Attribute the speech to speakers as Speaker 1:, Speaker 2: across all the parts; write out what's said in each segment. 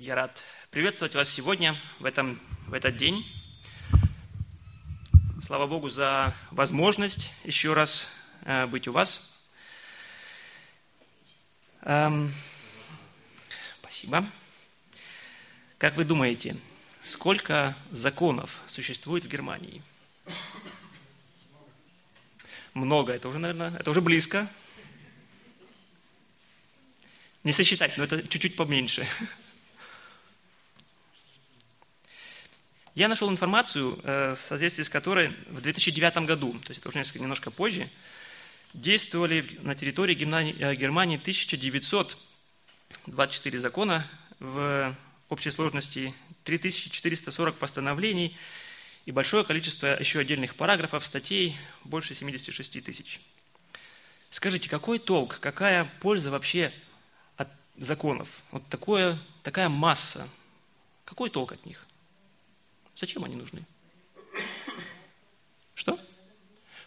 Speaker 1: Я рад приветствовать вас сегодня, в, этом, в этот день. Слава Богу за возможность еще раз э, быть у вас. Эм, спасибо. Как вы думаете, сколько законов существует в Германии? Много, это уже, наверное, это уже близко. Не сосчитать, но это чуть-чуть поменьше. Я нашел информацию, э, в соответствии с которой в 2009 году, то есть это уже несколько, немножко позже, действовали на территории э, Германии 1924 закона в общей сложности 3440 постановлений и большое количество еще отдельных параграфов, статей, больше 76 тысяч. Скажите, какой толк, какая польза вообще от законов? Вот такое, такая масса. Какой толк от них? Зачем они нужны? Что?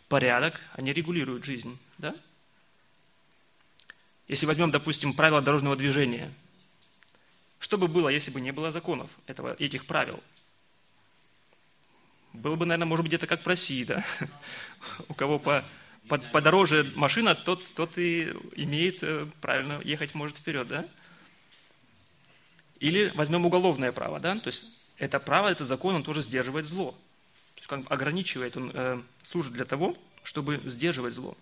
Speaker 1: Порядок, они регулируют жизнь, да? Если возьмем, допустим, правила дорожного движения, что бы было, если бы не было законов этого, этих правил? Было бы, наверное, может быть, где-то как в России, да? У кого по, по, подороже машина, тот, тот и имеет э, правильно ехать может вперед, да? Или возьмем уголовное право, да? То есть это право, это закон, он тоже сдерживает зло. То есть бы ограничивает, он э, служит для того, чтобы сдерживать зло.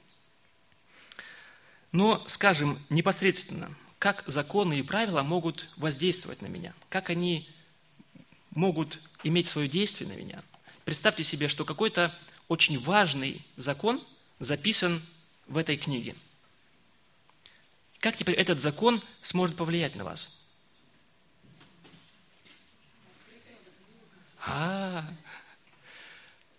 Speaker 1: Но, скажем, непосредственно, как законы и правила могут воздействовать на меня? Как они могут иметь свое действие на меня? Представьте себе, что какой-то очень важный закон записан в этой книге. Как теперь этот закон сможет повлиять на вас? А,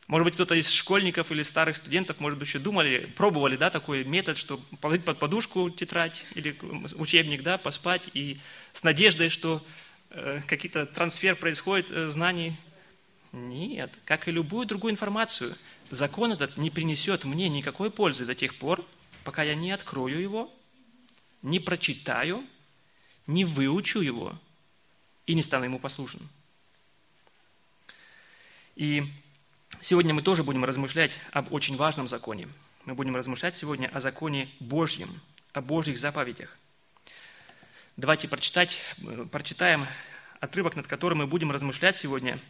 Speaker 1: может быть, кто-то из школьников или старых студентов, может быть, еще думали, пробовали, да, такой метод, что положить под подушку тетрадь или учебник, да, поспать, и с надеждой, что э, какие-то трансфер происходит э, знаний. Нет, как и любую другую информацию, закон этот не принесет мне никакой пользы до тех пор, пока я не открою его, не прочитаю, не выучу его и не стану ему послушным. И сегодня мы тоже будем размышлять об очень важном законе. Мы будем размышлять сегодня о законе Божьем, о Божьих заповедях. Давайте прочитать, прочитаем отрывок, над которым мы будем размышлять сегодня.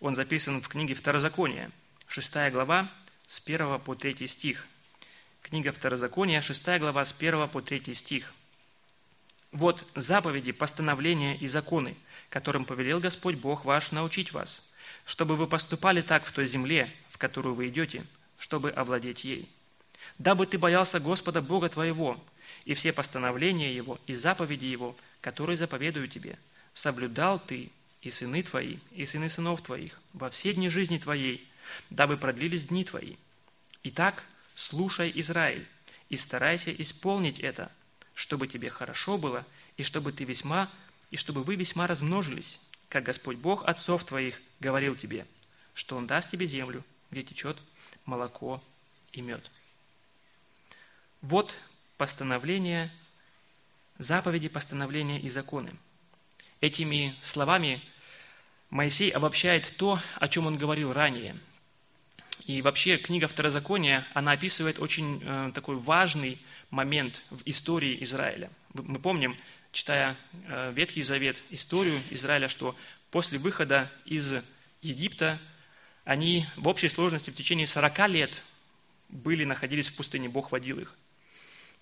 Speaker 1: Он записан в книге Второзакония, 6 глава, с 1 по 3 стих. Книга Второзакония, 6 глава, с 1 по 3 стих. «Вот заповеди, постановления и законы, которым повелел Господь Бог ваш научить вас, чтобы вы поступали так в той земле, в которую вы идете, чтобы овладеть ей. Дабы ты боялся Господа Бога твоего, и все постановления Его и заповеди Его, которые заповедую тебе, соблюдал ты и сыны твои, и сыны сынов твоих во все дни жизни твоей, дабы продлились дни твои. Итак, слушай, Израиль, и старайся исполнить это, чтобы тебе хорошо было, и чтобы ты весьма, и чтобы вы весьма размножились, как Господь Бог отцов твоих говорил тебе, что Он даст тебе землю, где течет молоко и мед. Вот постановления, заповеди, постановления и законы. Этими словами Моисей обобщает то, о чем он говорил ранее. И вообще книга Второзакония, она описывает очень э, такой важный момент в истории Израиля. Мы помним, читая э, Ветхий Завет, историю Израиля, что после выхода из Египта они в общей сложности в течение 40 лет были, находились в пустыне, Бог водил их.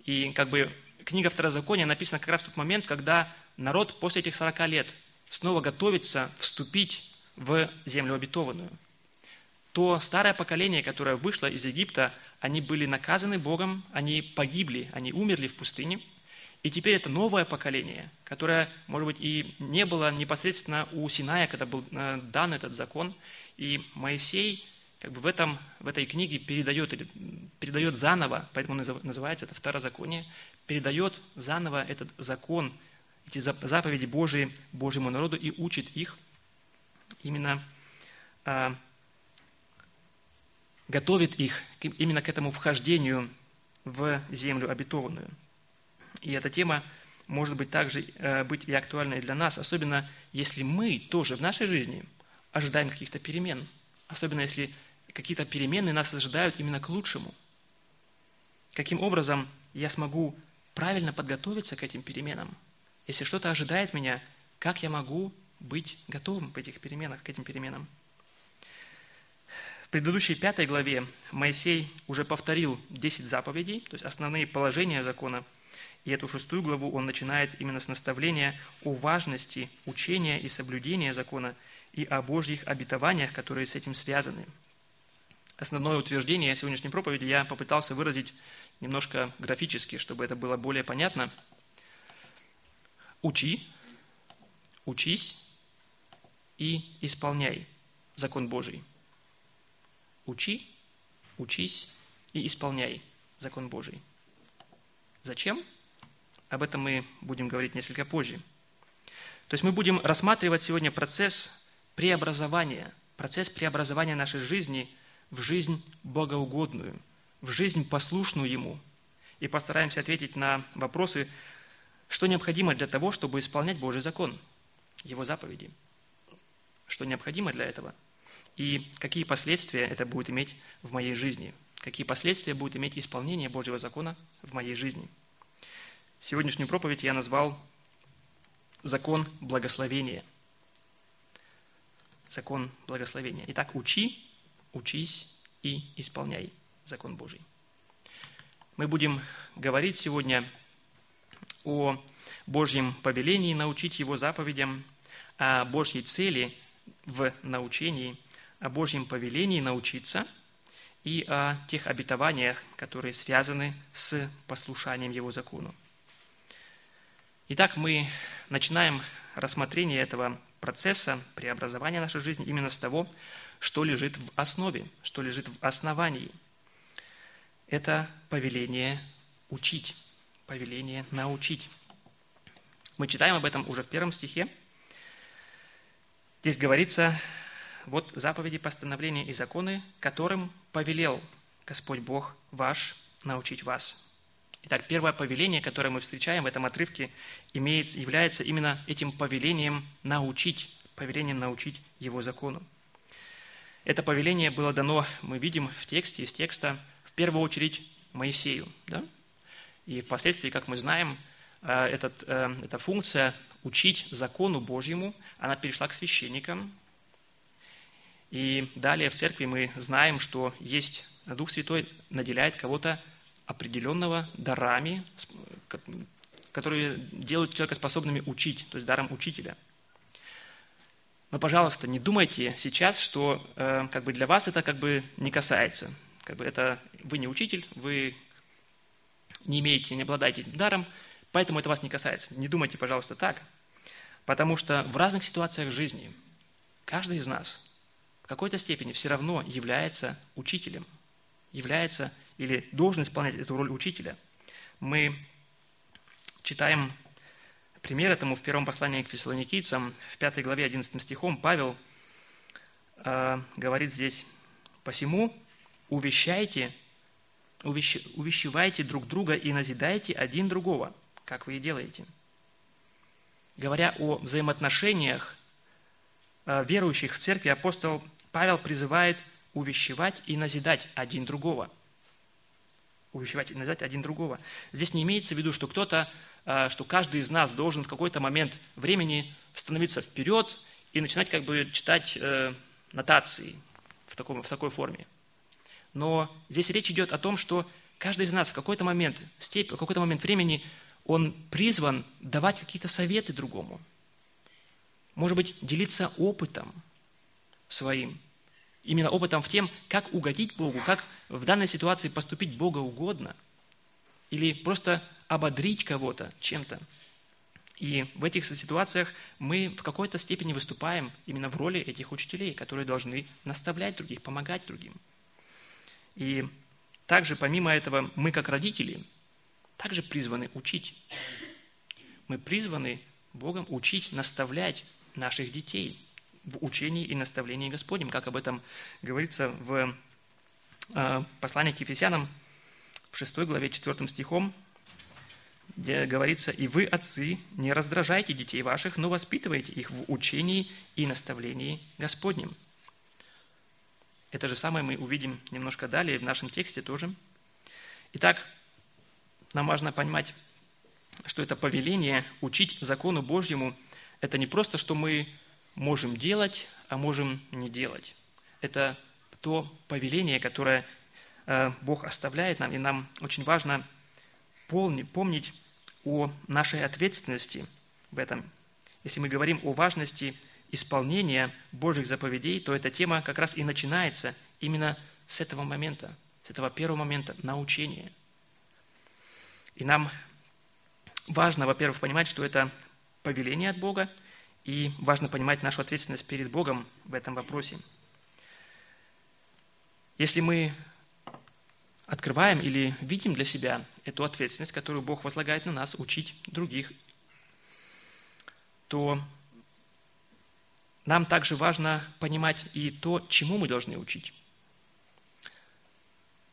Speaker 1: И как бы книга Второзакония написана как раз в тот момент, когда народ после этих 40 лет снова готовится вступить в землю обетованную. То старое поколение, которое вышло из Египта, они были наказаны Богом, они погибли, они умерли в пустыне – и теперь это новое поколение, которое, может быть, и не было непосредственно у Синая, когда был э, дан этот закон. И Моисей как бы в, этом, в этой книге передает, передает заново, поэтому называется это второзаконие, передает заново этот закон, эти заповеди Божии Божьему народу и учит их именно, а, готовит их именно к этому вхождению в землю обетованную. И эта тема может быть также э, быть и актуальной для нас, особенно если мы тоже в нашей жизни ожидаем каких-то перемен, особенно если какие-то перемены нас ожидают именно к лучшему. Каким образом я смогу правильно подготовиться к этим переменам? Если что-то ожидает меня, как я могу быть готовым к этих переменах, к этим переменам? В предыдущей пятой главе Моисей уже повторил 10 заповедей, то есть основные положения закона, и эту шестую главу он начинает именно с наставления о важности учения и соблюдения закона и о Божьих обетованиях, которые с этим связаны. Основное утверждение сегодняшней проповеди я попытался выразить немножко графически, чтобы это было более понятно. Учи, учись и исполняй закон Божий – Учи, учись и исполняй закон Божий. Зачем? Об этом мы будем говорить несколько позже. То есть мы будем рассматривать сегодня процесс преобразования, процесс преобразования нашей жизни в жизнь богоугодную, в жизнь послушную Ему. И постараемся ответить на вопросы, что необходимо для того, чтобы исполнять Божий закон, Его заповеди. Что необходимо для этого – и какие последствия это будет иметь в моей жизни, какие последствия будет иметь исполнение Божьего закона в моей жизни. Сегодняшнюю проповедь я назвал «Закон благословения». Закон благословения. Итак, учи, учись и исполняй закон Божий. Мы будем говорить сегодня о Божьем повелении научить Его заповедям, о Божьей цели в научении – о Божьем повелении научиться и о тех обетованиях, которые связаны с послушанием Его закону. Итак, мы начинаем рассмотрение этого процесса преобразования нашей жизни именно с того, что лежит в основе, что лежит в основании. Это повеление учить, повеление научить. Мы читаем об этом уже в первом стихе. Здесь говорится, вот заповеди, постановления и законы, которым повелел Господь Бог ваш научить вас. Итак, первое повеление, которое мы встречаем в этом отрывке, имеет, является именно этим повелением научить, повелением научить Его закону. Это повеление было дано, мы видим в тексте, из текста, в первую очередь Моисею. Да? И впоследствии, как мы знаем, э, этот, э, эта функция учить закону Божьему, она перешла к священникам, и далее в церкви мы знаем, что есть Дух Святой наделяет кого-то определенного дарами, которые делают человека способными учить, то есть даром учителя. Но, пожалуйста, не думайте сейчас, что э, как бы для вас это как бы не касается. Как бы это вы не учитель, вы не имеете, не обладаете даром, поэтому это вас не касается. Не думайте, пожалуйста, так. Потому что в разных ситуациях жизни каждый из нас в какой-то степени все равно является учителем, является или должен исполнять эту роль учителя. Мы читаем пример этому в первом послании к фессалоникийцам, в пятой главе 11 стихом Павел э, говорит здесь, «Посему увещайте, увещ, увещевайте друг друга и назидайте один другого, как вы и делаете». Говоря о взаимоотношениях э, верующих в церкви, апостол Павел призывает увещевать и назидать один другого. Увещевать и назидать один другого. Здесь не имеется в виду, что кто-то, а, что каждый из нас должен в какой-то момент времени становиться вперед и начинать как бы читать э, нотации в, таком, в такой форме. Но здесь речь идет о том, что каждый из нас в какой-то момент, степь, в какой-то момент времени он призван давать какие-то советы другому. Может быть, делиться опытом – своим. Именно опытом в тем, как угодить Богу, как в данной ситуации поступить Бога угодно. Или просто ободрить кого-то чем-то. И в этих ситуациях мы в какой-то степени выступаем именно в роли этих учителей, которые должны наставлять других, помогать другим. И также, помимо этого, мы, как родители, также призваны учить. Мы призваны Богом учить, наставлять наших детей – в учении и наставлении Господнем, как об этом говорится в э, послании к Ефесянам в 6 главе 4 стихом. где говорится, «И вы, отцы, не раздражайте детей ваших, но воспитывайте их в учении и наставлении Господнем». Это же самое мы увидим немножко далее в нашем тексте тоже. Итак, нам важно понимать, что это повеление учить закону Божьему – это не просто, что мы можем делать, а можем не делать. Это то повеление, которое э, Бог оставляет нам, и нам очень важно помнить о нашей ответственности в этом. Если мы говорим о важности исполнения Божьих заповедей, то эта тема как раз и начинается именно с этого момента, с этого первого момента научения. И нам важно, во-первых, понимать, что это повеление от Бога, и важно понимать нашу ответственность перед Богом в этом вопросе. Если мы открываем или видим для себя эту ответственность, которую Бог возлагает на нас, учить других, то нам также важно понимать и то, чему мы должны учить.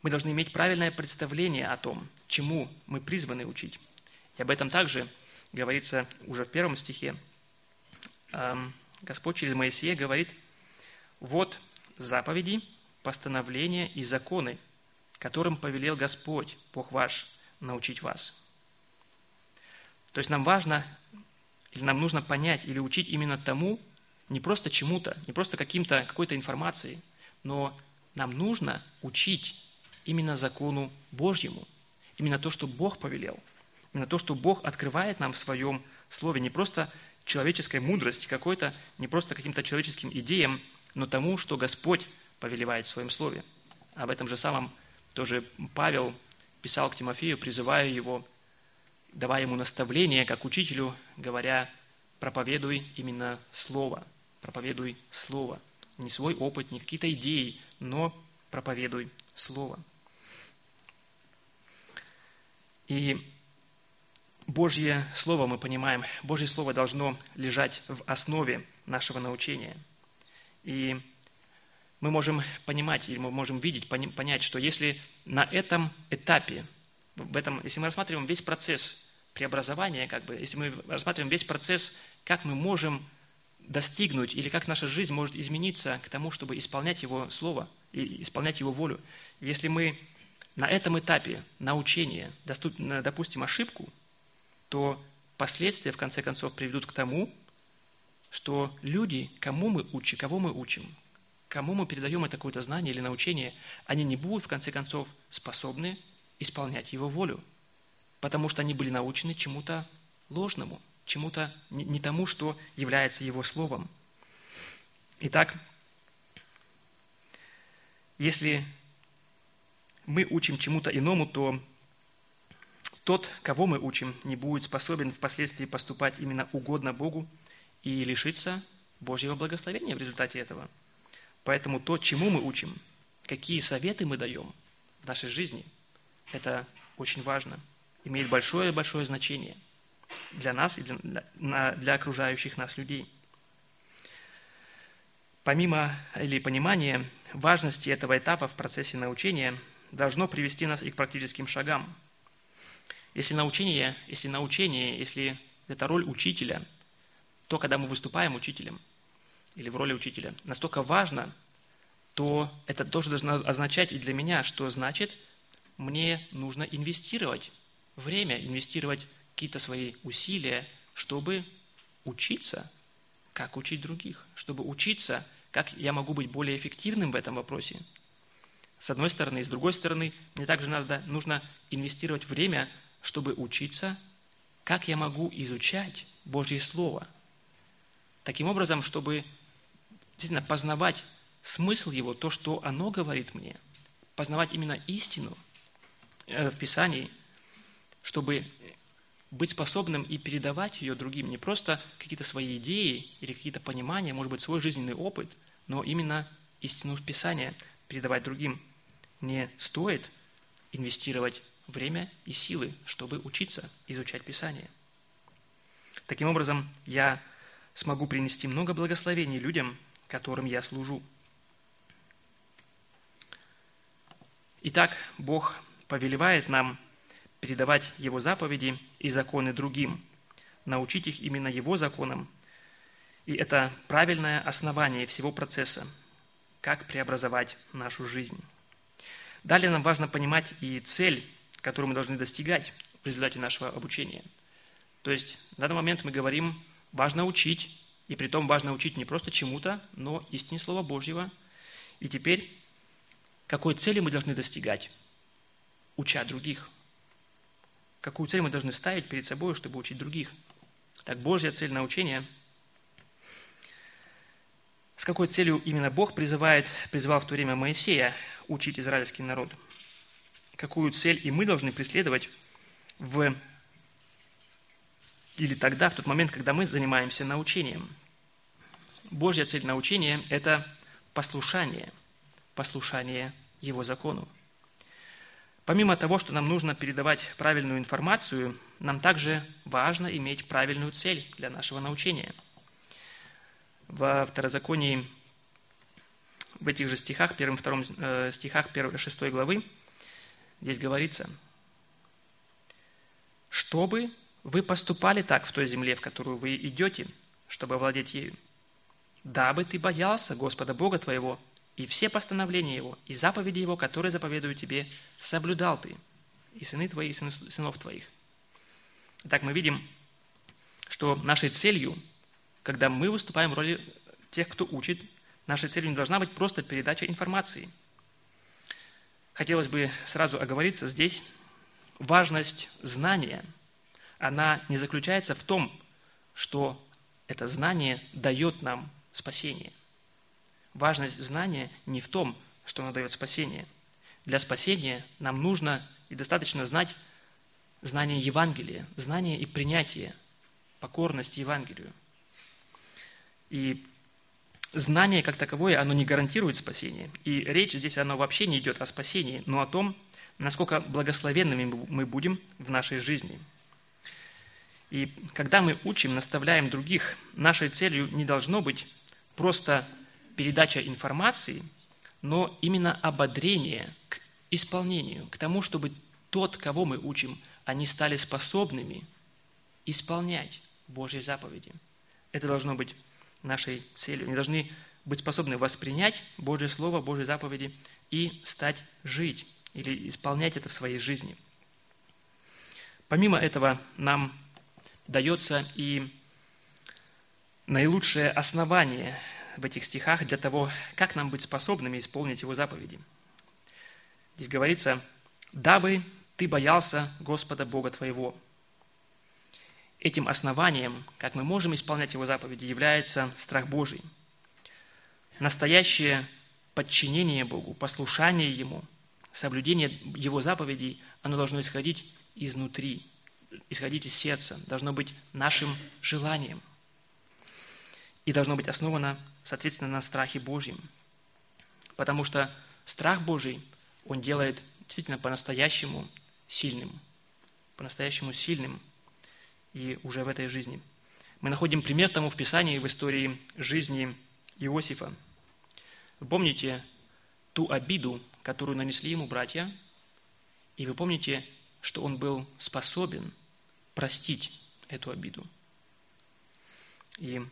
Speaker 1: Мы должны иметь правильное представление о том, чему мы призваны учить. И об этом также говорится уже в первом стихе. Господь через Моисея говорит, «Вот заповеди, постановления и законы, которым повелел Господь, Бог ваш, научить вас. То есть нам важно, или нам нужно понять или учить именно тому, не просто чему-то, не просто каким-то, какой-то информацией, но нам нужно учить именно закону Божьему, именно то, что Бог повелел, именно то, что Бог открывает нам в своем слове, не просто человеческой мудрости какой-то, не просто каким-то человеческим идеям, но тому, что Господь повелевает в своем слове. Об этом же самом тоже Павел писал к Тимофею, призывая его, давая ему наставление, как учителю, говоря, проповедуй именно Слово, проповедуй Слово. Не свой опыт, не какие-то идеи, но проповедуй Слово. И Божье Слово, мы понимаем, Божье Слово должно лежать в основе нашего научения. И мы можем понимать или мы можем видеть, понять, что если на этом этапе, в этом, если мы рассматриваем весь процесс преобразования, как бы, если мы рассматриваем весь процесс, как мы можем достигнуть или как наша жизнь может измениться к тому, чтобы исполнять Его Слово и исполнять Его волю. Если мы на этом этапе научения допустим ошибку, то последствия, в конце концов, приведут к тому, что люди, кому мы учим, кого мы учим, кому мы передаем это какое-то знание или научение, они не будут, в конце концов, способны исполнять Его волю, потому что они были научены чему-то ложному, чему-то не тому, что является Его Словом. Итак, если мы учим чему-то иному, то тот, кого мы учим, не будет способен впоследствии поступать именно угодно Богу и лишиться Божьего благословения в результате этого – Поэтому то, чему мы учим, какие советы мы даем в нашей жизни, это очень важно, имеет большое-большое значение для нас и для, для окружающих нас людей. Помимо или понимания важности этого этапа в процессе научения должно привести нас и к практическим шагам. Если научение, если научение, если это роль учителя, то, когда мы выступаем учителем – или в роли учителя настолько важно, то это тоже должно означать и для меня, что значит, мне нужно инвестировать время, инвестировать какие-то свои усилия, чтобы учиться, как учить других, чтобы учиться, как я могу быть более эффективным в этом вопросе. С одной стороны, с другой стороны, мне также надо, нужно инвестировать время, чтобы учиться, как я могу изучать Божье Слово. Таким образом, чтобы действительно познавать смысл его, то, что оно говорит мне, познавать именно истину э, в Писании, чтобы быть способным и передавать ее другим, не просто какие-то свои идеи или какие-то понимания, может быть, свой жизненный опыт, но именно истину в Писании передавать другим. Не стоит инвестировать время и силы, чтобы учиться изучать Писание. Таким образом, я смогу принести много благословений людям, которым я служу. Итак, Бог повелевает нам передавать Его заповеди и законы другим, научить их именно Его законам. И это правильное основание всего процесса, как преобразовать нашу жизнь. Далее нам важно понимать и цель, которую мы должны достигать в результате нашего обучения. То есть в данный момент мы говорим, важно учить, и при том важно учить не просто чему-то, но истине Слова Божьего. И теперь, какой цели мы должны достигать, уча других? Какую цель мы должны ставить перед собой, чтобы учить других? Так, Божья цель научения – с какой целью именно Бог призывает, призывал в то время Моисея учить израильский народ? Какую цель и мы должны преследовать в или тогда, в тот момент, когда мы занимаемся научением. Божья цель научения – это послушание, послушание Его закону. Помимо того, что нам нужно передавать правильную информацию, нам также важно иметь правильную цель для нашего научения. Во Второзаконии, в этих же стихах, первым, втором э, стихах 1, 6 главы, здесь говорится, «Чтобы вы поступали так в той земле, в которую вы идете, чтобы овладеть ею, дабы ты боялся Господа Бога твоего, и все постановления Его, и заповеди Его, которые заповедую тебе, соблюдал ты, и сыны твои, и сынов твоих. Так мы видим, что нашей целью, когда мы выступаем в роли тех, кто учит, нашей целью не должна быть просто передача информации. Хотелось бы сразу оговориться здесь важность знания – она не заключается в том, что это знание дает нам спасение. Важность знания не в том, что оно дает спасение. Для спасения нам нужно и достаточно знать знание Евангелия, знание и принятие, покорность Евангелию. И знание как таковое, оно не гарантирует спасение. И речь здесь, оно вообще не идет о спасении, но о том, насколько благословенными мы будем в нашей жизни – и когда мы учим, наставляем других, нашей целью не должно быть просто передача информации, но именно ободрение к исполнению, к тому, чтобы тот, кого мы учим, они стали способными исполнять Божьи заповеди. Это должно быть нашей целью. Они должны быть способны воспринять Божье Слово, Божьи заповеди и стать жить или исполнять это в своей жизни. Помимо этого, нам дается и наилучшее основание в этих стихах для того, как нам быть способными исполнить Его заповеди. Здесь говорится, «Дабы ты боялся Господа Бога твоего». Этим основанием, как мы можем исполнять Его заповеди, является страх Божий. Настоящее подчинение Богу, послушание Ему, соблюдение Его заповедей, оно должно исходить изнутри – исходить из сердца, должно быть нашим желанием. И должно быть основано, соответственно, на страхе Божьем. Потому что страх Божий, он делает действительно по-настоящему сильным. По-настоящему сильным и уже в этой жизни. Мы находим пример тому в Писании, в истории жизни Иосифа. Вы помните ту обиду, которую нанесли ему братья, и вы помните, что он был способен – простить эту обиду. И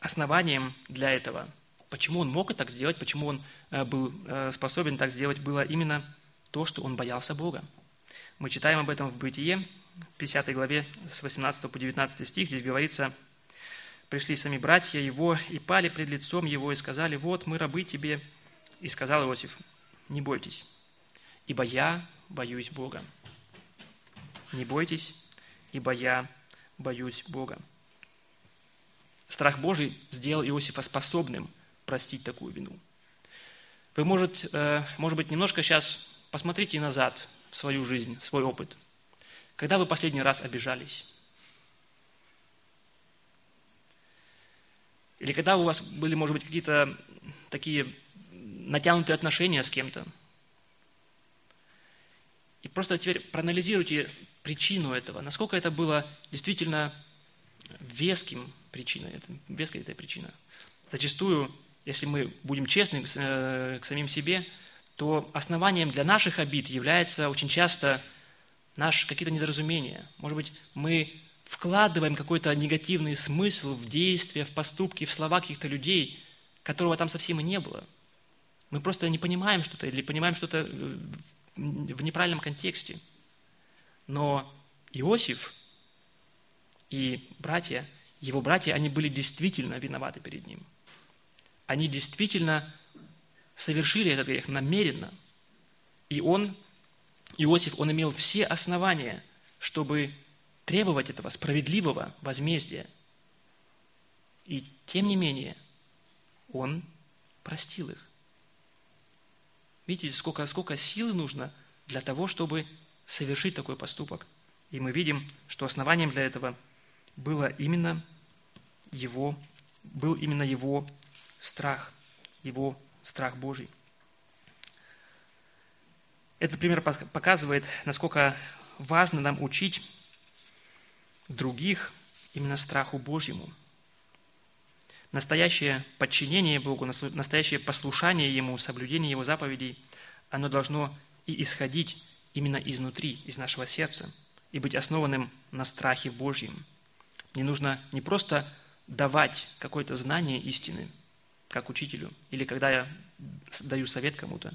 Speaker 1: основанием для этого, почему он мог так сделать, почему он э, был э, способен так сделать, было именно то, что он боялся Бога. Мы читаем об этом в Бытие, 50 главе, с 18 по 19 стих, здесь говорится, «Пришли сами братья его и пали пред лицом его и сказали, вот мы рабы тебе». И сказал Иосиф, «Не бойтесь, ибо я боюсь Бога, не бойтесь, ибо я боюсь Бога. Страх Божий сделал Иосифа способным простить такую вину. Вы, может, э, может быть, немножко сейчас посмотрите назад в свою жизнь, в свой опыт. Когда вы последний раз обижались? Или когда у вас были, может быть, какие-то такие натянутые отношения с кем-то? И просто теперь проанализируйте причину этого, насколько это было действительно веским причиной, это, веская эта причина. Зачастую, если мы будем честны э, к самим себе, то основанием для наших обид является очень часто наши какие-то недоразумения. Может быть, мы вкладываем какой-то негативный смысл в действия, в поступки, в слова каких-то людей, которого там совсем и не было. Мы просто не понимаем что-то или понимаем что-то э, в неправильном контексте. Но Иосиф и братья, его братья, они были действительно виноваты перед ним. Они действительно совершили этот грех намеренно. И он, Иосиф, он имел все основания, чтобы требовать этого справедливого возмездия. И тем не менее, он простил их. Видите, сколько, сколько силы нужно для того, чтобы совершить такой поступок. И мы видим, что основанием для этого было именно его, был именно его страх, его страх Божий. Этот пример показывает, насколько важно нам учить других именно страху Божьему. Настоящее подчинение Богу, настоящее послушание Ему, соблюдение Его заповедей, оно должно и исходить именно изнутри, из нашего сердца, и быть основанным на страхе Божьем. Мне нужно не просто давать какое-то знание истины, как учителю, или когда я даю совет кому-то,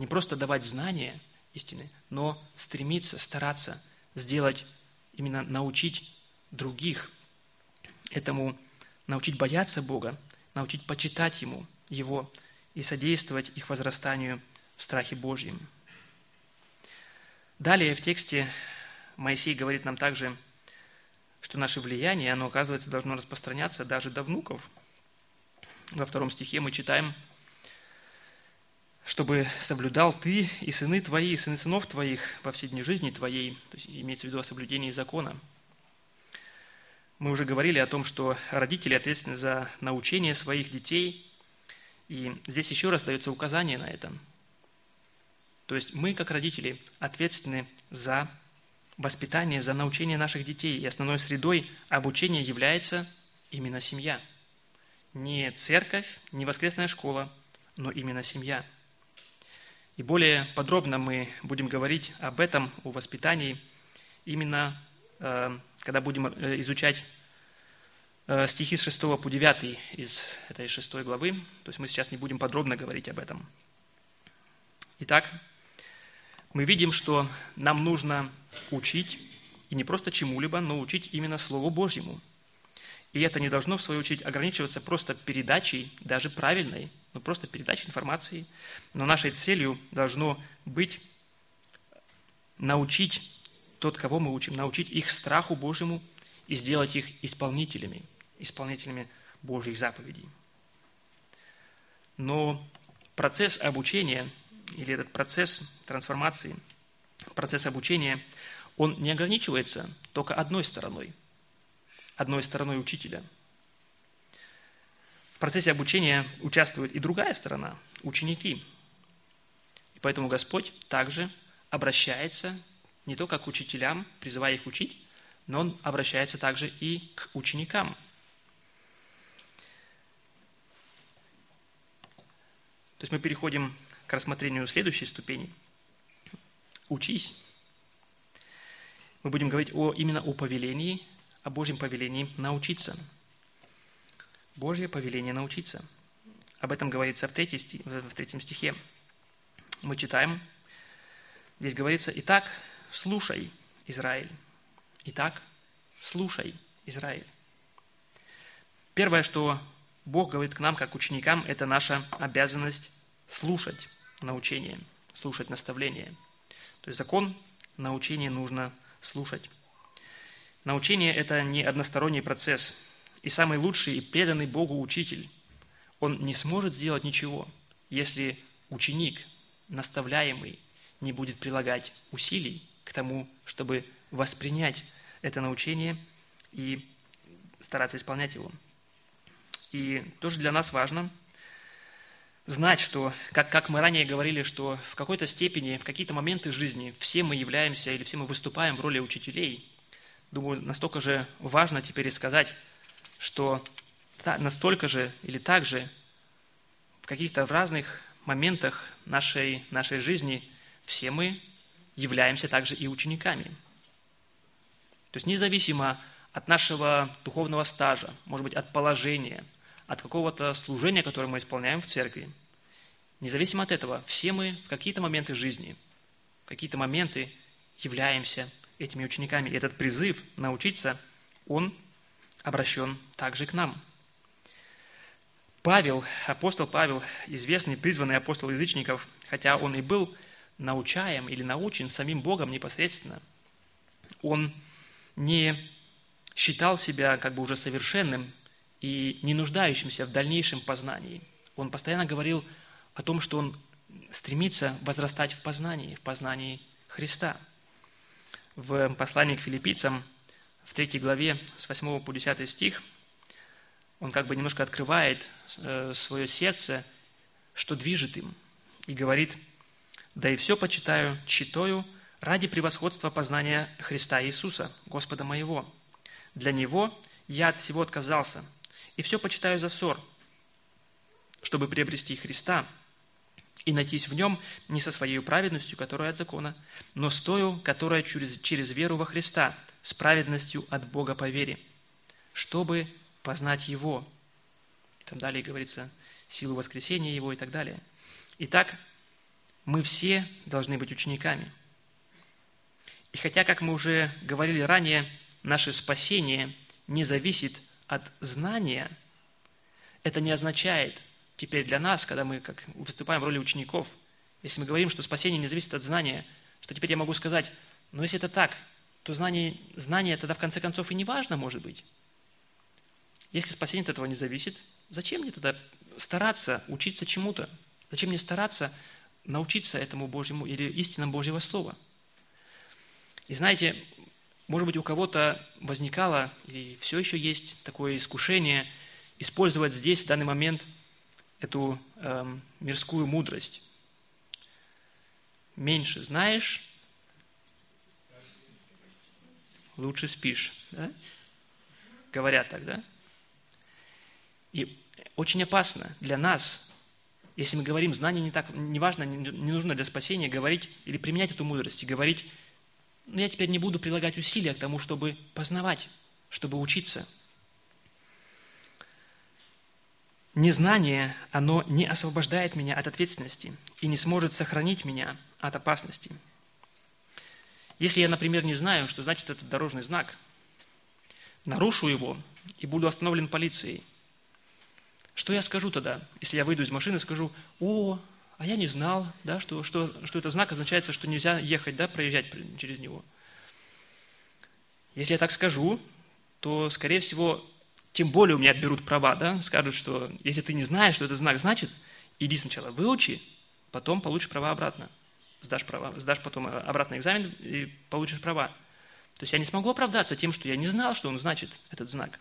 Speaker 1: не просто давать знания истины, но стремиться, стараться сделать, именно научить других этому, научить бояться Бога, научить почитать Ему, Его и содействовать их возрастанию в страхе Божьем. Далее в тексте Моисей говорит нам также, что наше влияние, оно, оказывается, должно распространяться даже до внуков. Во втором стихе мы читаем, чтобы соблюдал ты и сыны твои, и сыны сынов твоих во все дни жизни твоей, то есть имеется в виду о соблюдении закона. Мы уже говорили о том, что родители ответственны за научение своих детей, и здесь еще раз дается указание на это – то есть мы, как родители, ответственны за воспитание, за научение наших детей. И основной средой обучения является именно семья. Не церковь, не воскресная школа, но именно семья. И более подробно мы будем говорить об этом, о воспитании, именно э, когда будем э, изучать э, стихи с 6 по 9 из этой 6 главы. То есть мы сейчас не будем подробно говорить об этом. Итак, мы видим, что нам нужно учить, и не просто чему-либо, но учить именно Слову Божьему. И это не должно, в свою очередь, ограничиваться просто передачей, даже правильной, но просто передачей информации. Но нашей целью должно быть научить тот, кого мы учим, научить их страху Божьему и сделать их исполнителями, исполнителями Божьих заповедей. Но процесс обучения или этот процесс трансформации, процесс обучения, он не ограничивается только одной стороной, одной стороной учителя. В процессе обучения участвует и другая сторона, ученики. И поэтому Господь также обращается не только к учителям, призывая их учить, но Он обращается также и к ученикам. То есть мы переходим к рассмотрению следующей ступени. Учись. Мы будем говорить о, именно о повелении, о Божьем повелении научиться. Божье повеление научиться. Об этом говорится в, третьей, в третьем стихе. Мы читаем, здесь говорится, «Итак, слушай, Израиль». Итак, слушай, Израиль. Первое, что Бог говорит к нам, как ученикам, это наша обязанность слушать научение, слушать наставление. То есть закон, научение нужно слушать. Научение – это не односторонний процесс. И самый лучший и преданный Богу учитель, он не сможет сделать ничего, если ученик, наставляемый, не будет прилагать усилий к тому, чтобы воспринять это научение и стараться исполнять его. И тоже для нас важно – знать, что, как, как мы ранее говорили, что в какой-то степени, в какие-то моменты жизни все мы являемся или все мы выступаем в роли учителей. Думаю, настолько же важно теперь и сказать, что настолько же или так же в каких-то разных моментах нашей, нашей жизни все мы являемся также и учениками. То есть независимо от нашего духовного стажа, может быть, от положения, от какого-то служения, которое мы исполняем в церкви, независимо от этого, все мы в какие-то моменты жизни, в какие-то моменты являемся этими учениками. И этот призыв научиться, он обращен также к нам. Павел, апостол Павел, известный, призванный апостол язычников, хотя он и был научаем или научен самим Богом непосредственно, он не считал себя как бы уже совершенным и не нуждающимся в дальнейшем познании. Он постоянно говорил о том, что он стремится возрастать в познании, в познании Христа. В послании к филиппийцам, в 3 главе, с 8 по 10 стих, он как бы немножко открывает э, свое сердце, что движет им, и говорит, «Да и все почитаю, читаю ради превосходства познания Христа Иисуса, Господа моего. Для Него я от всего отказался, и все почитаю за ссор, чтобы приобрести Христа и найтись в Нем не со своей праведностью, которая от закона, но с тою, которая через, через веру во Христа, с праведностью от Бога по вере, чтобы познать Его. И там далее говорится, силу воскресения Его и так далее. Итак, мы все должны быть учениками – и хотя, как мы уже говорили ранее, наше спасение не зависит от знания, это не означает теперь для нас, когда мы как выступаем в роли учеников, если мы говорим, что спасение не зависит от знания, что теперь я могу сказать, но если это так, то знание, знание тогда в конце концов и не важно, может быть. Если спасение от этого не зависит, зачем мне тогда стараться учиться чему-то? Зачем мне стараться научиться этому Божьему или истинам Божьего Слова? И знаете, может быть, у кого-то возникало, и все еще есть такое искушение использовать здесь, в данный момент, эту эм, мирскую мудрость. Меньше знаешь, лучше спишь. Да? Говорят так, да? И очень опасно для нас, если мы говорим, знание не так, не важно, не нужно для спасения говорить или применять эту мудрость и говорить, но я теперь не буду прилагать усилия к тому, чтобы познавать, чтобы учиться. Незнание, оно не освобождает меня от ответственности и не сможет сохранить меня от опасности. Если я, например, не знаю, что значит этот дорожный знак, нарушу его и буду остановлен полицией, что я скажу тогда, если я выйду из машины и скажу, о, а я не знал, да, что, что, что это знак означает, что нельзя ехать, да, проезжать через него. Если я так скажу, то, скорее всего, тем более у меня отберут права, да, скажут, что если ты не знаешь, что этот знак значит, иди сначала выучи, потом получишь права обратно. Сдашь, права, сдашь потом обратно экзамен и получишь права. То есть я не смогу оправдаться тем, что я не знал, что он значит, этот знак.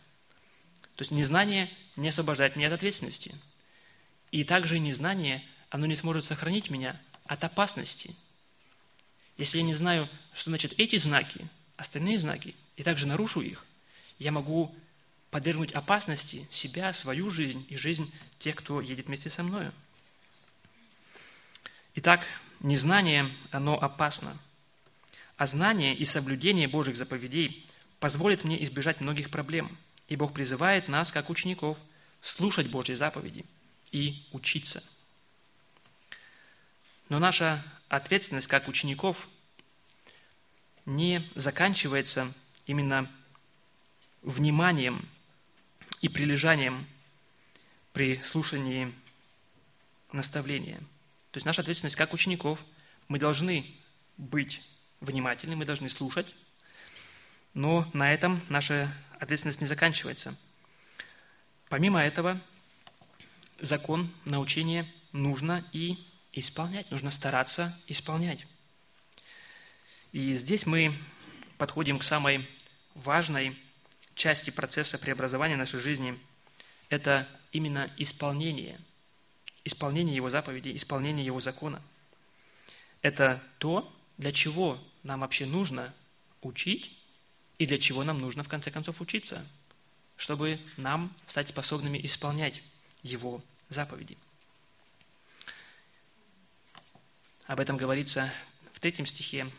Speaker 1: То есть незнание не освобождает меня от ответственности. И также незнание – оно не сможет сохранить меня от опасности. Если я не знаю, что значит эти знаки, остальные знаки, и также нарушу их, я могу подвергнуть опасности себя, свою жизнь и жизнь тех, кто едет вместе со мною. Итак, незнание, оно опасно. А знание и соблюдение Божьих заповедей позволит мне избежать многих проблем. И Бог призывает нас, как учеников, слушать Божьи заповеди и учиться – но наша ответственность как учеников не заканчивается именно вниманием и прилежанием при слушании наставления. То есть наша ответственность как учеников, мы должны быть внимательны, мы должны слушать, но на этом наша ответственность не заканчивается. Помимо этого, закон, научение нужно и исполнять, нужно стараться исполнять. И здесь мы подходим к самой важной части процесса преобразования нашей жизни. Это именно исполнение. Исполнение Его заповедей, исполнение Его закона. Это то, для чего нам вообще нужно учить и для чего нам нужно в конце концов учиться, чтобы нам стать способными исполнять Его заповеди. Об этом говорится в третьем стихе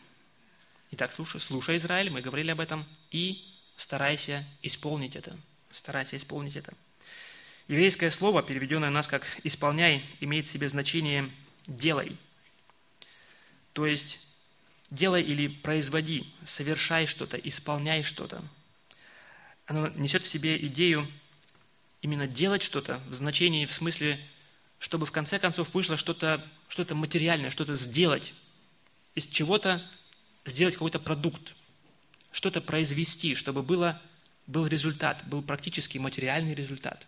Speaker 1: Итак, слушай, слушай, Израиль, мы говорили об этом, и старайся исполнить это. Старайся исполнить это. Еврейское слово, переведенное у нас как «исполняй», имеет в себе значение «делай». То есть делай или производи, совершай что-то, исполняй что-то. Оно несет в себе идею именно делать что-то в значении, в смысле, чтобы в конце концов вышло что-то что материальное, что-то сделать, из чего-то сделать какой-то продукт, что-то произвести, чтобы было, был результат, был практически материальный результат.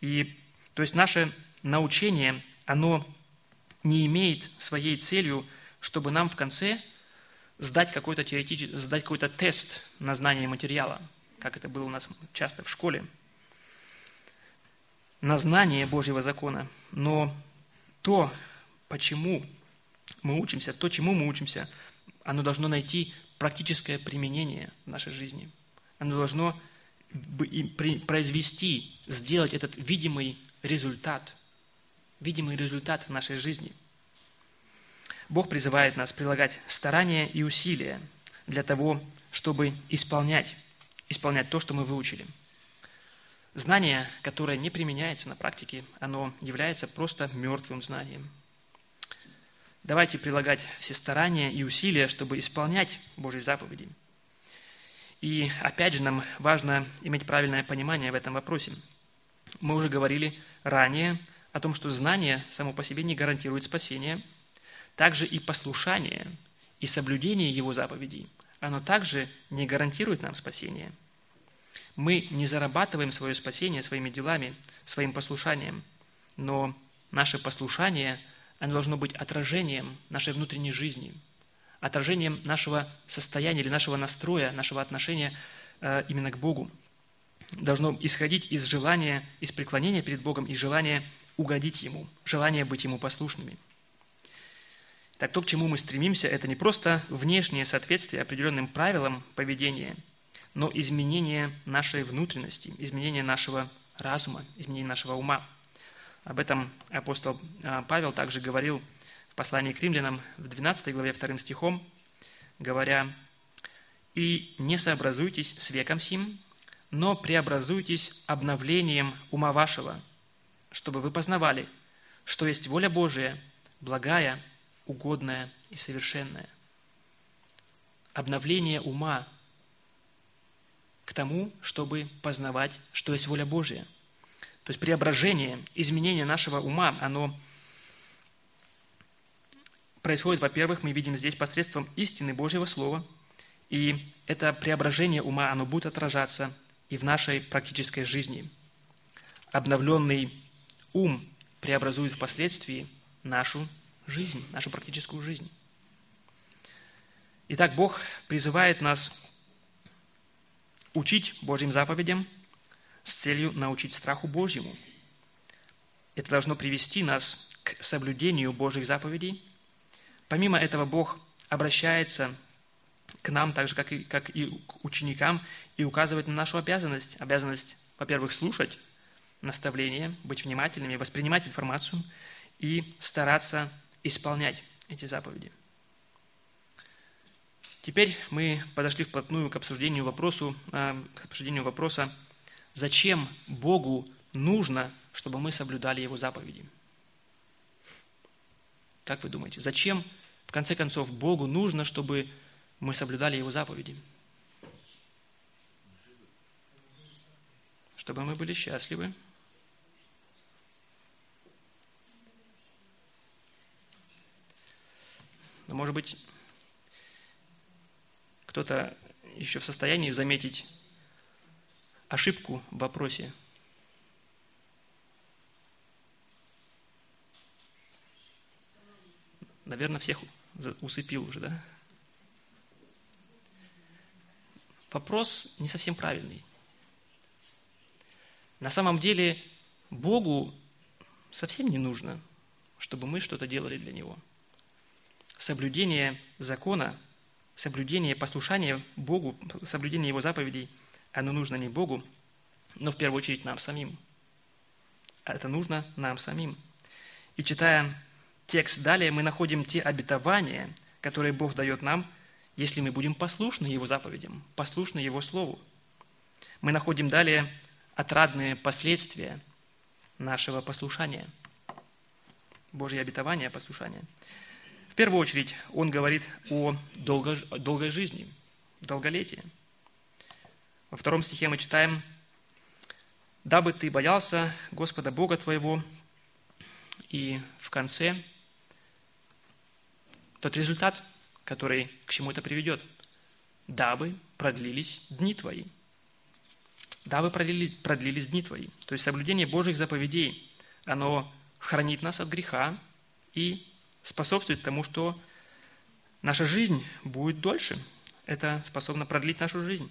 Speaker 1: И то есть наше научение, оно не имеет своей целью, чтобы нам в конце сдать какой-то теоретический, сдать какой-то тест на знание материала, как это было у нас часто в школе, на знание Божьего закона. Но то, почему мы учимся, то, чему мы учимся, оно должно найти практическое применение в нашей жизни. Оно должно произвести, сделать этот видимый результат, видимый результат в нашей жизни. Бог призывает нас прилагать старания и усилия для того, чтобы исполнять, исполнять то, что мы выучили. Знание, которое не применяется на практике, оно является просто мертвым знанием. Давайте прилагать все старания и усилия, чтобы исполнять Божьи заповеди – и опять же, нам важно иметь правильное понимание в этом вопросе. Мы уже говорили ранее о том, что знание само по себе не гарантирует спасение. Также и послушание и соблюдение его заповедей, оно также не гарантирует нам спасение. Мы не зарабатываем свое спасение своими делами, своим послушанием, но наше послушание, оно должно быть отражением нашей внутренней жизни – отражением нашего состояния или нашего настроя, нашего отношения э, именно к Богу. Должно исходить из желания, из преклонения перед Богом, из желания угодить Ему, желания быть Ему послушными. Так то, к чему мы стремимся, это не просто внешнее соответствие определенным правилам поведения, но изменение нашей внутренности, изменение нашего разума, изменение нашего ума. Об этом апостол э, Павел также говорил – послании к римлянам в 12 главе 2 стихом, говоря, «И не сообразуйтесь с веком сим, но преобразуйтесь обновлением ума вашего, чтобы вы познавали, что есть воля Божия, благая, угодная и совершенная». Обновление ума к тому, чтобы познавать, что есть воля Божия. То есть преображение, изменение нашего ума, оно происходит, во-первых, мы видим здесь посредством истины Божьего Слова, и это преображение ума, оно будет отражаться и в нашей практической жизни. Обновленный ум преобразует впоследствии нашу жизнь, нашу практическую жизнь. Итак, Бог призывает нас учить Божьим заповедям с целью научить страху Божьему. Это должно привести нас к соблюдению Божьих заповедей – Помимо этого, Бог обращается к нам, так же, как и, как и к ученикам, и указывает на нашу обязанность. Обязанность, во-первых, слушать наставления, быть внимательными, воспринимать информацию и стараться исполнять эти заповеди. Теперь мы подошли вплотную к обсуждению, вопросу, э, к обсуждению вопроса, зачем Богу нужно, чтобы мы соблюдали Его заповеди – как вы думаете, зачем, в конце концов, Богу нужно, чтобы мы соблюдали Его заповеди? Чтобы мы были счастливы. Но, может быть, кто-то еще в состоянии заметить ошибку в вопросе – Наверное, всех усыпил уже, да? Вопрос не совсем правильный. На самом деле Богу совсем не нужно, чтобы мы что-то делали для Него. Соблюдение закона, соблюдение послушания Богу, соблюдение Его заповедей, оно нужно не Богу, но в первую очередь нам самим. А это нужно нам самим. И читая текст далее, мы находим те обетования, которые Бог дает нам, если мы будем послушны Его заповедям, послушны Его Слову. Мы находим далее отрадные последствия нашего послушания. Божье обетование послушания. В первую очередь, он говорит о долго, долгой жизни, долголетии. Во втором стихе мы читаем, «Дабы ты боялся Господа Бога твоего». И в конце тот результат, который к чему это приведет. «Дабы продлились дни твои». Дабы продлились, продлились дни твои. То есть соблюдение Божьих заповедей, оно хранит нас от греха и способствует тому, что наша жизнь будет дольше. Это способно продлить нашу жизнь.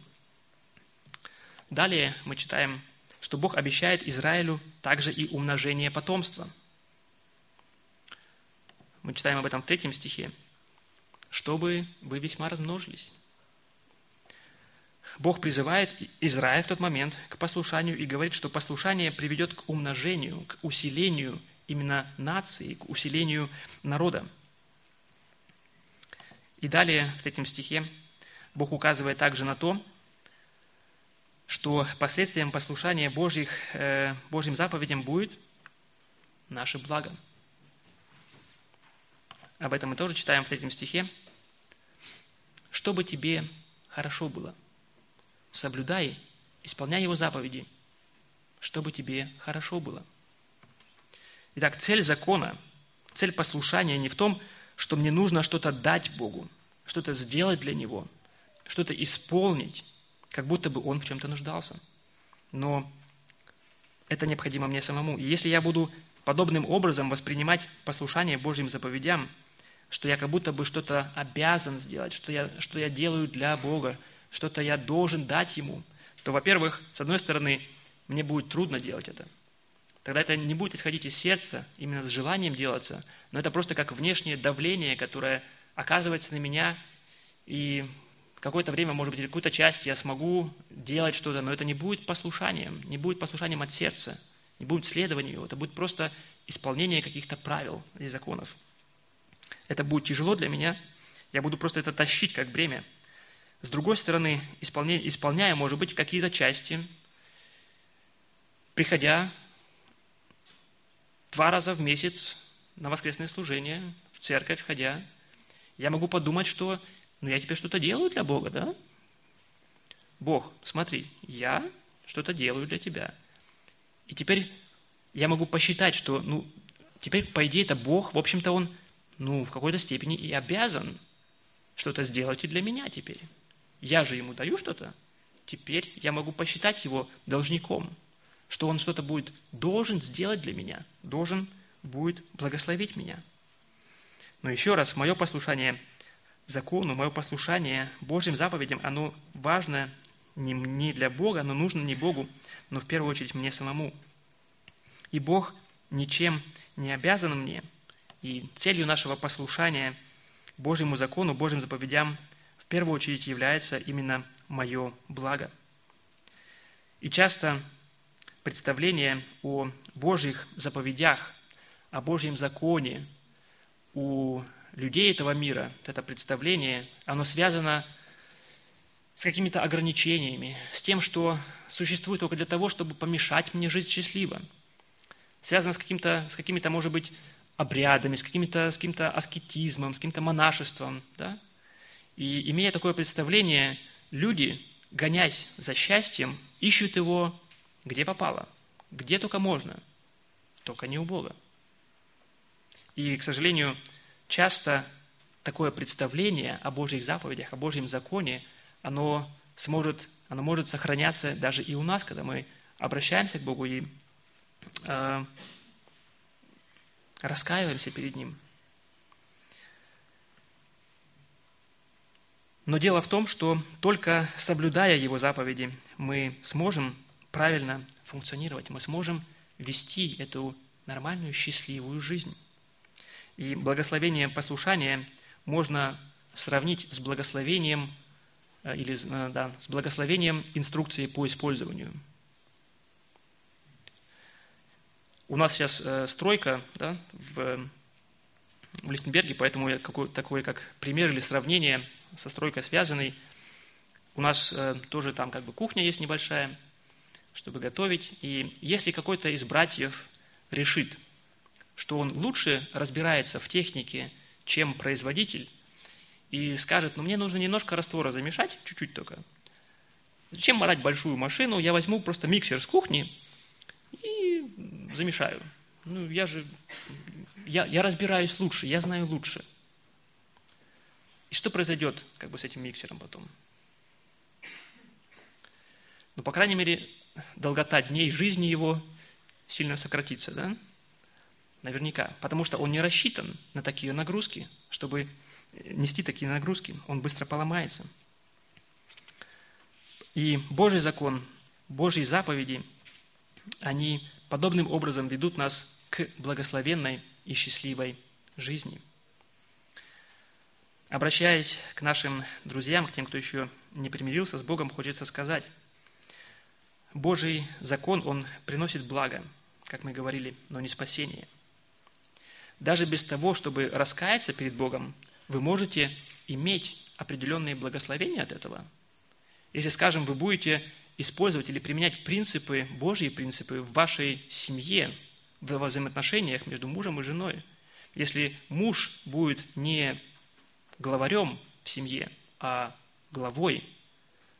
Speaker 1: Далее мы читаем, что Бог обещает Израилю также и умножение потомства. Мы читаем об этом в третьем стихе. «Чтобы вы весьма размножились». Бог призывает Израиль в тот момент к послушанию и говорит, что послушание приведет к умножению, к усилению именно нации, к усилению народа. И далее в третьем стихе Бог указывает также на то, что последствием послушания Божьих, э, Божьим заповедям будет наше благо. Об этом мы тоже читаем в третьем стихе. «Чтобы тебе хорошо было, соблюдай, исполняй его заповеди, чтобы тебе хорошо было». Итак, цель закона, цель послушания не в том, что мне нужно что-то дать Богу, что-то сделать для Него, что-то исполнить, как будто бы Он в чем-то нуждался. Но это необходимо мне самому. И если я буду подобным образом воспринимать послушание Божьим заповедям, что я как будто бы что-то обязан сделать, что я, что я делаю для Бога, что-то я должен дать Ему, то, во-первых, с одной стороны, мне будет трудно делать это – Тогда это не будет исходить из сердца, именно с желанием делаться, но это просто как внешнее давление, которое оказывается на меня, и какое-то время, может быть, какую-то часть я смогу делать что-то, но это не будет послушанием, не будет послушанием от сердца, не будет следованием это будет просто исполнение каких-то правил и законов. Это будет тяжело для меня, я буду просто это тащить как бремя. С другой стороны, исполняя, исполняя может быть, какие-то части, приходя два раза в месяц на воскресное служение, в церковь ходя, я могу подумать, что ну я теперь что-то делаю для Бога, да? Бог, смотри, я что-то делаю для тебя. И теперь я могу посчитать, что, ну, теперь, по идее, это Бог, в общем-то, Он, ну, в какой-то степени и обязан что-то сделать и для меня теперь. Я же Ему даю что-то, теперь я могу посчитать Его должником – что Он что-то будет должен сделать для меня, должен будет благословить меня. Но еще раз, мое послушание закону, мое послушание Божьим заповедям, оно важно не для Бога, оно нужно не Богу, но в первую очередь мне самому. И Бог ничем не обязан мне, и целью нашего послушания Божьему закону, Божьим заповедям в первую очередь является именно мое благо. И часто представление о Божьих заповедях, о Божьем законе у людей этого мира, это представление, оно связано с какими-то ограничениями, с тем, что существует только для того, чтобы помешать мне жить счастливо. Связано с, каким-то, с какими-то, может быть, обрядами, с, какими-то, с каким-то аскетизмом, с каким-то монашеством. Да? И имея такое представление, люди, гонясь за счастьем, ищут его где попало, где только можно, только не у Бога. И, к сожалению, часто такое представление о Божьих заповедях, о Божьем законе, оно, сможет, оно может сохраняться даже и у нас, когда мы обращаемся к Богу и э, раскаиваемся перед Ним. Но дело в том, что только соблюдая Его заповеди, мы сможем правильно функционировать, мы сможем вести эту нормальную, счастливую жизнь. И благословение послушания можно сравнить с благословением э, или э, да, с благословением инструкции по использованию. У нас сейчас э, стройка да, в, в Лихтенберге, поэтому я такой как пример или сравнение со стройкой связанный. У нас э, тоже там как бы кухня есть небольшая, чтобы готовить. И если какой-то из братьев решит, что он лучше разбирается в технике, чем производитель, и скажет, ну мне нужно немножко раствора замешать, чуть-чуть только. Зачем морать большую машину? Я возьму просто миксер с кухни и замешаю. Ну, я же, я, я разбираюсь лучше, я знаю лучше. И что произойдет как бы с этим миксером потом? Ну, по крайней мере, долгота дней жизни его сильно сократится, да? Наверняка. Потому что он не рассчитан на такие нагрузки, чтобы нести такие нагрузки. Он быстро поломается. И Божий закон, Божьи заповеди, они подобным образом ведут нас к благословенной и счастливой жизни. Обращаясь к нашим друзьям, к тем, кто еще не примирился с Богом, хочется сказать, Божий закон, он приносит благо, как мы говорили, но не спасение. Даже без того, чтобы раскаяться перед Богом, вы можете иметь определенные благословения от этого – если, скажем, вы будете использовать или применять принципы, Божьи принципы в вашей семье, в взаимоотношениях между мужем и женой, если муж будет не главарем в семье, а главой,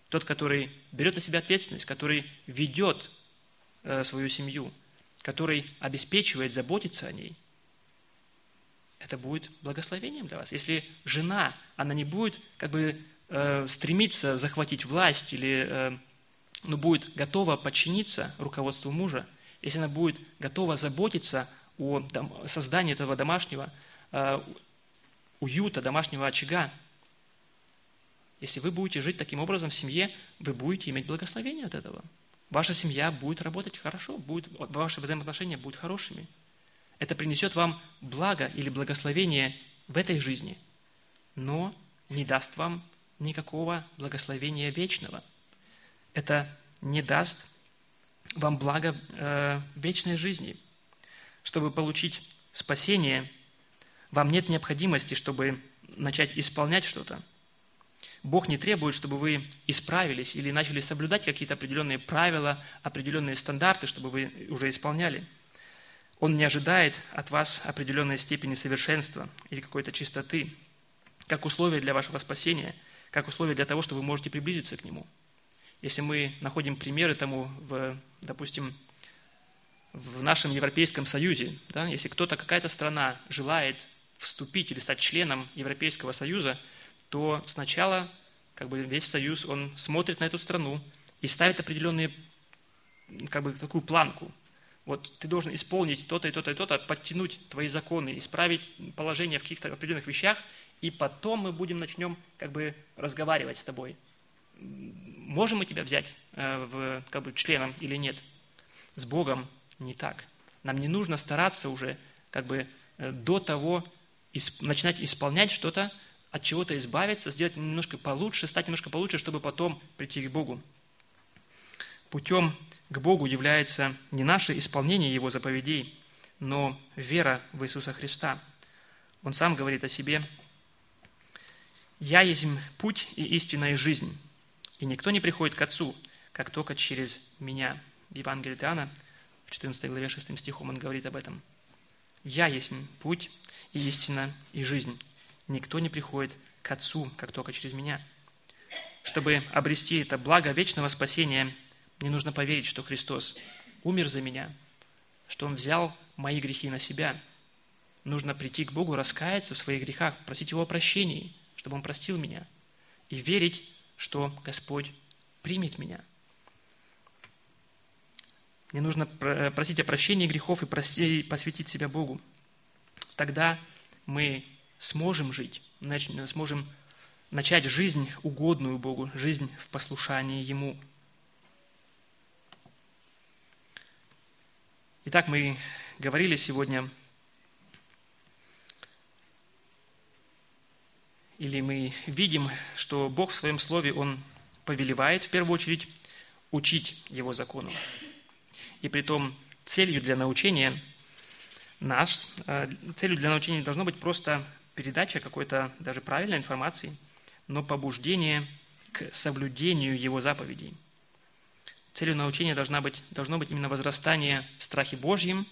Speaker 1: тот, который берет на себя ответственность, который ведет э, свою семью, который обеспечивает, заботится о ней, это будет благословением для вас. Если жена, она не будет как бы э, стремится захватить власть или ну, будет готова подчиниться руководству мужа, если она будет готова заботиться о создании этого домашнего э, уюта, домашнего очага, если вы будете жить таким образом в семье, вы будете иметь благословение от этого. Ваша семья будет работать хорошо, будет, ваши взаимоотношения будут хорошими. Это принесет вам благо или благословение в этой жизни, но не даст вам никакого благословения вечного. Это не даст вам благо э, вечной жизни. Чтобы получить спасение, вам нет необходимости, чтобы начать исполнять что-то. Бог не требует, чтобы вы исправились или начали соблюдать какие-то определенные правила, определенные стандарты, чтобы вы уже исполняли. Он не ожидает от вас определенной степени совершенства или какой-то чистоты, как условие для вашего спасения – как условие для того, что вы можете приблизиться к Нему. Если мы находим примеры тому, в, допустим, в нашем Европейском Союзе, да, если кто-то, какая-то страна желает вступить или стать членом Европейского Союза, то сначала как бы весь Союз, он смотрит на эту страну и ставит определенные, как бы такую планку. Вот ты должен исполнить то-то и то-то и то-то, подтянуть твои законы, исправить положение в каких-то определенных вещах, и потом мы будем начнем как бы разговаривать с тобой. Можем мы тебя взять э, в, как бы, членом или нет? С Богом не так. Нам не нужно стараться уже как бы э, до того исп, начинать исполнять что-то, от чего-то избавиться, сделать немножко получше, стать немножко получше, чтобы потом прийти к Богу. Путем к Богу является не наше исполнение Его заповедей, но вера в Иисуса Христа. Он сам говорит о себе – «Я есть путь и истинная жизнь, и никто не приходит к Отцу, как только через Меня». Евангелие Иоанна, в 14 главе 6 стихом он говорит об этом. «Я есть путь и истина и жизнь. Никто не приходит к Отцу, как только через Меня». Чтобы обрести это благо вечного спасения, мне нужно поверить, что Христос умер за меня, что Он взял мои грехи на себя. Нужно прийти к Богу, раскаяться в своих грехах, просить Его о прощении – чтобы Он простил меня, и верить, что Господь примет меня. Мне нужно просить о прощении грехов и посвятить себя Богу. Тогда мы сможем жить, сможем начать жизнь угодную Богу, жизнь в послушании Ему. Итак, мы говорили сегодня или мы видим, что Бог в Своем Слове, Он повелевает в первую очередь учить Его закону. И при том целью для научения наш, э, целью для научения должно быть просто передача какой-то даже правильной информации. но побуждение к соблюдению Его заповедей. Целью научения должна быть, должно быть именно возрастание в страхе Божьем,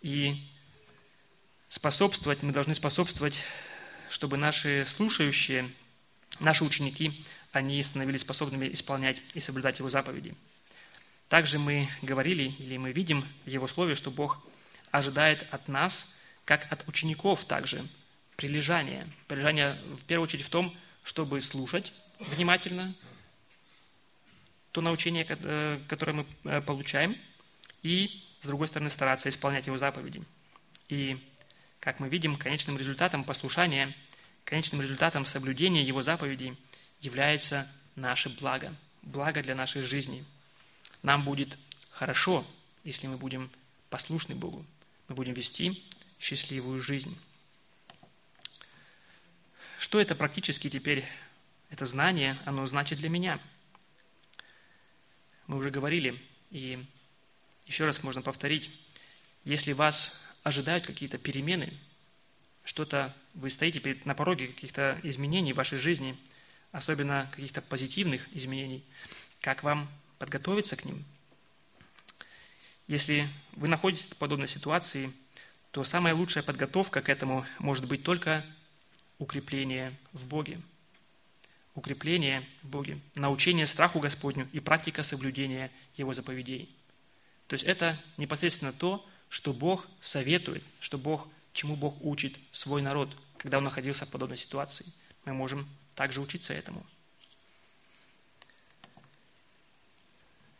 Speaker 1: и способствовать, мы должны способствовать, чтобы наши слушающие, наши ученики, они становились способными исполнять и соблюдать Его заповеди. Также мы говорили, или мы видим в Его Слове, что Бог ожидает от нас, как от учеников также, прилежание. Прилежание в первую очередь в том, чтобы слушать внимательно то научение, э, которое мы э, получаем, и, с другой стороны, стараться исполнять его заповеди. И, как мы видим, конечным результатом послушания, конечным результатом соблюдения его заповедей является наше благо, благо для нашей жизни. Нам будет хорошо, если мы будем послушны Богу, мы будем вести счастливую жизнь. Что это практически теперь, это знание, оно значит для меня? Мы уже говорили, и еще раз можно повторить, если вас ожидают какие-то перемены, что-то, вы стоите на пороге каких-то изменений в вашей жизни, особенно каких-то позитивных изменений, как вам подготовиться к ним? Если вы находитесь в подобной ситуации, то самая лучшая подготовка к этому может быть только укрепление в Боге. Укрепление в Боге, научение страху Господню и практика соблюдения Его заповедей. То есть это непосредственно то, что Бог советует, что Бог, чему Бог учит свой народ, когда он находился в подобной ситуации. Мы можем также учиться этому.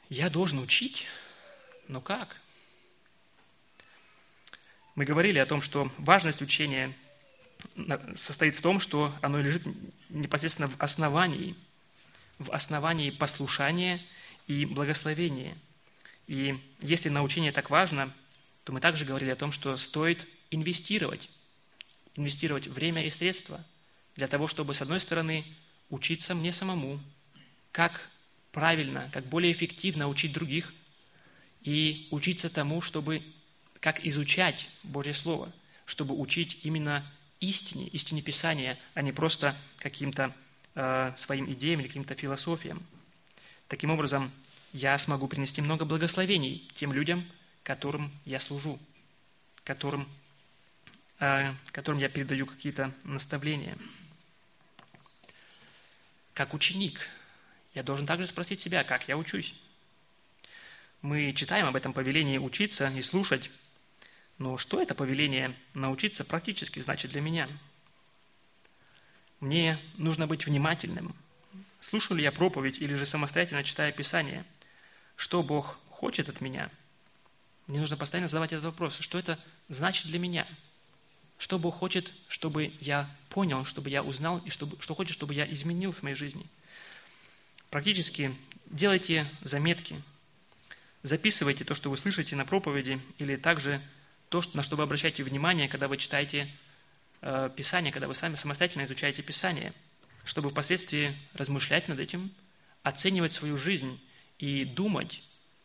Speaker 1: Я должен учить, но как? Мы говорили о том, что важность учения состоит в том, что оно лежит непосредственно в основании, в основании послушания и благословения. И если научение так важно, то мы также говорили о том, что стоит инвестировать, инвестировать время и средства для того, чтобы, с одной стороны, учиться мне самому, как правильно, как более эффективно учить других, и учиться тому, чтобы как изучать Божье Слово, чтобы учить именно истине, истине Писания, а не просто каким-то э, своим идеям или каким-то философиям. Таким образом, я смогу принести много благословений тем людям, которым я служу, которым, э, которым я передаю какие-то наставления. Как ученик, я должен также спросить себя, как я учусь. Мы читаем об этом повелении учиться и слушать, но что это повеление научиться практически значит для меня? Мне нужно быть внимательным. Слушаю ли я проповедь или же самостоятельно читаю Писание? Что Бог хочет от меня? Мне нужно постоянно задавать этот вопрос. Что это значит для меня? Что Бог хочет, чтобы я понял, чтобы я узнал, и чтобы, что хочет, чтобы я изменил в моей жизни? Практически делайте заметки, записывайте то, что вы слышите на проповеди, или также то, на что вы обращаете внимание, когда вы читаете э, Писание, когда вы сами самостоятельно изучаете Писание, чтобы впоследствии размышлять над этим, оценивать свою жизнь и думать,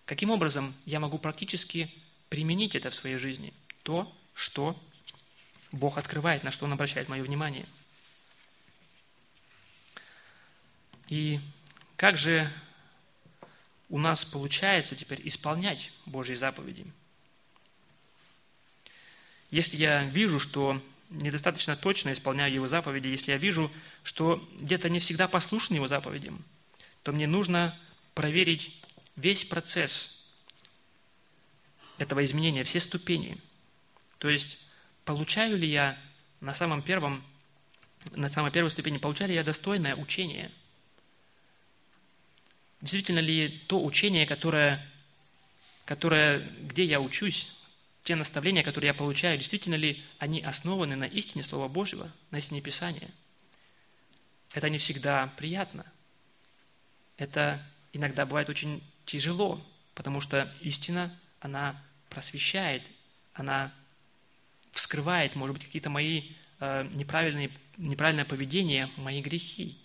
Speaker 1: каким образом я могу практически применить это в своей жизни, то, что Бог открывает, на что Он обращает мое внимание. И как же у нас получается теперь исполнять Божьи заповеди – если я вижу, что недостаточно точно исполняю его заповеди, если я вижу, что где-то не всегда послушен его заповедям, то мне нужно проверить весь процесс этого изменения, все ступени. То есть, получаю ли я на самом первом, на самой первой ступени, получаю ли я достойное учение? Действительно ли то учение, которое, которое, где я учусь, те наставления, которые я получаю, действительно ли они основаны на истине Слова Божьего, на истине Писания. Это не всегда приятно. Это иногда бывает очень тяжело, потому что истина, она просвещает, она вскрывает, может быть, какие-то мои э, неправильные, неправильное поведение, мои грехи.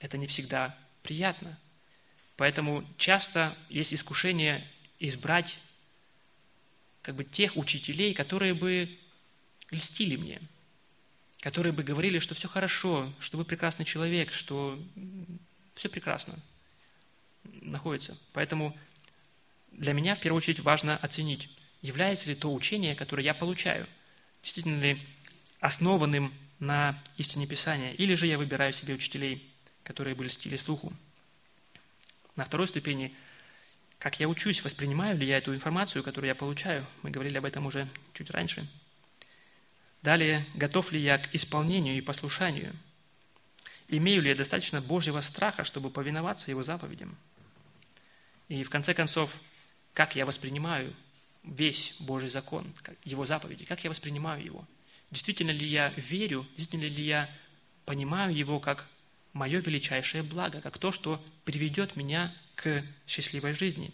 Speaker 1: Это не всегда приятно. Поэтому часто есть искушение избрать как бы тех учителей, которые бы льстили мне, которые бы говорили, что все хорошо, что вы прекрасный человек, что все прекрасно находится. Поэтому для меня в первую очередь важно оценить, является ли то учение, которое я получаю, действительно ли основанным на истине Писания, или же я выбираю себе учителей, которые были в стиле слуху. На второй ступени, как я учусь, воспринимаю ли я эту информацию, которую я получаю. Мы говорили об этом уже чуть раньше. Далее, готов ли я к исполнению и послушанию? Имею ли я достаточно Божьего страха, чтобы повиноваться Его заповедям? И в конце концов, как я воспринимаю весь Божий закон, Его заповеди, как я воспринимаю его? Действительно ли я верю, действительно ли я понимаю его как мое величайшее благо, как то, что приведет меня к счастливой жизни?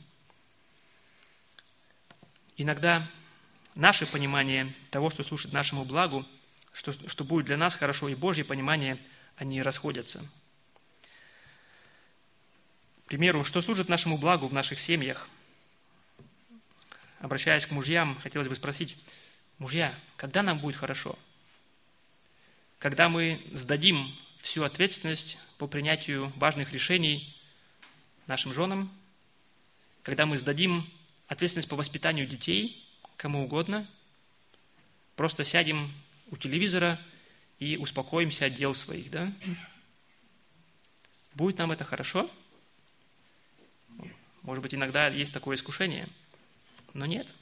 Speaker 1: Иногда наше понимание того, что служит нашему благу, что, что будет для нас хорошо, и Божье понимание, они расходятся. Примеру, что служит нашему благу в наших семьях – обращаясь к мужьям, хотелось бы спросить, мужья, когда нам будет хорошо? Когда мы сдадим всю ответственность по принятию важных решений нашим женам, когда мы сдадим ответственность по воспитанию детей кому угодно, просто сядем у телевизора и успокоимся от дел своих, да? Будет нам это хорошо? Может быть, иногда есть такое искушение – но нет.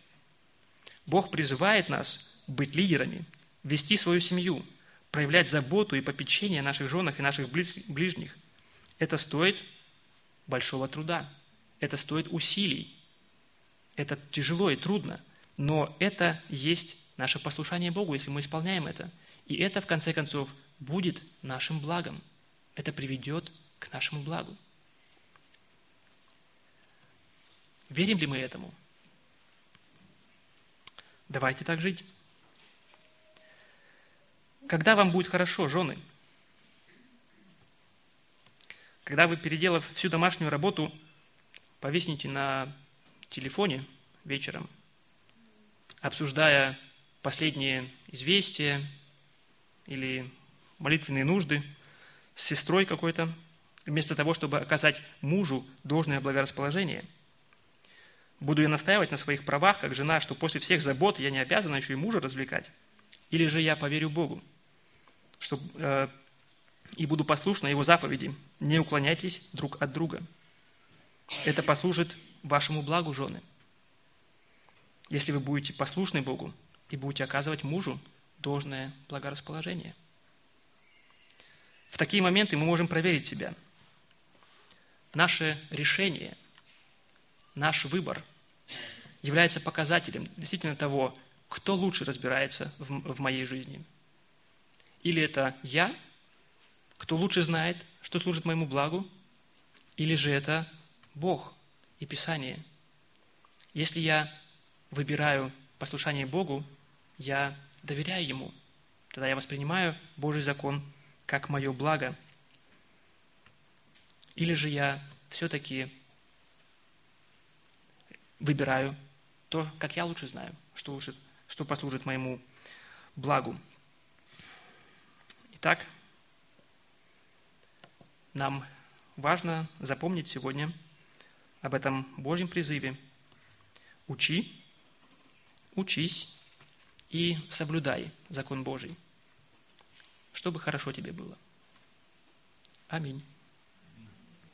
Speaker 1: Бог призывает нас быть лидерами, вести свою семью, проявлять заботу и попечение о наших женах и наших ближних. Это стоит большого труда, это стоит усилий, это тяжело и трудно, но это есть наше послушание Богу, если мы исполняем это. И это, в конце концов, будет нашим благом. Это приведет к нашему благу. Верим ли мы этому? Давайте так жить. Когда вам будет хорошо, жены? Когда вы, переделав всю домашнюю работу, повиснете на телефоне вечером, обсуждая последние известия или молитвенные нужды с сестрой какой-то, вместо того, чтобы оказать мужу должное благорасположение – Буду я настаивать на своих правах, как жена, что после всех забот я не обязана еще и мужа развлекать? Или же я поверю Богу, что, э, и буду послушна Его заповеди? Не уклоняйтесь друг от друга. Это послужит вашему благу, жены. Если вы будете послушны Богу и будете оказывать мужу должное благорасположение. В такие моменты мы можем проверить себя. Наше решение – наш выбор является показателем действительно того, кто лучше разбирается в, в моей жизни. Или это я, кто лучше знает, что служит моему благу, или же это Бог и Писание. Если я выбираю послушание Богу, я доверяю Ему. Тогда я воспринимаю Божий закон как мое благо. Или же я все-таки выбираю то, как я лучше знаю, что, лучше, что послужит моему благу. Итак, нам важно запомнить сегодня об этом Божьем призыве. Учи, учись и соблюдай закон Божий, чтобы хорошо тебе было. Аминь.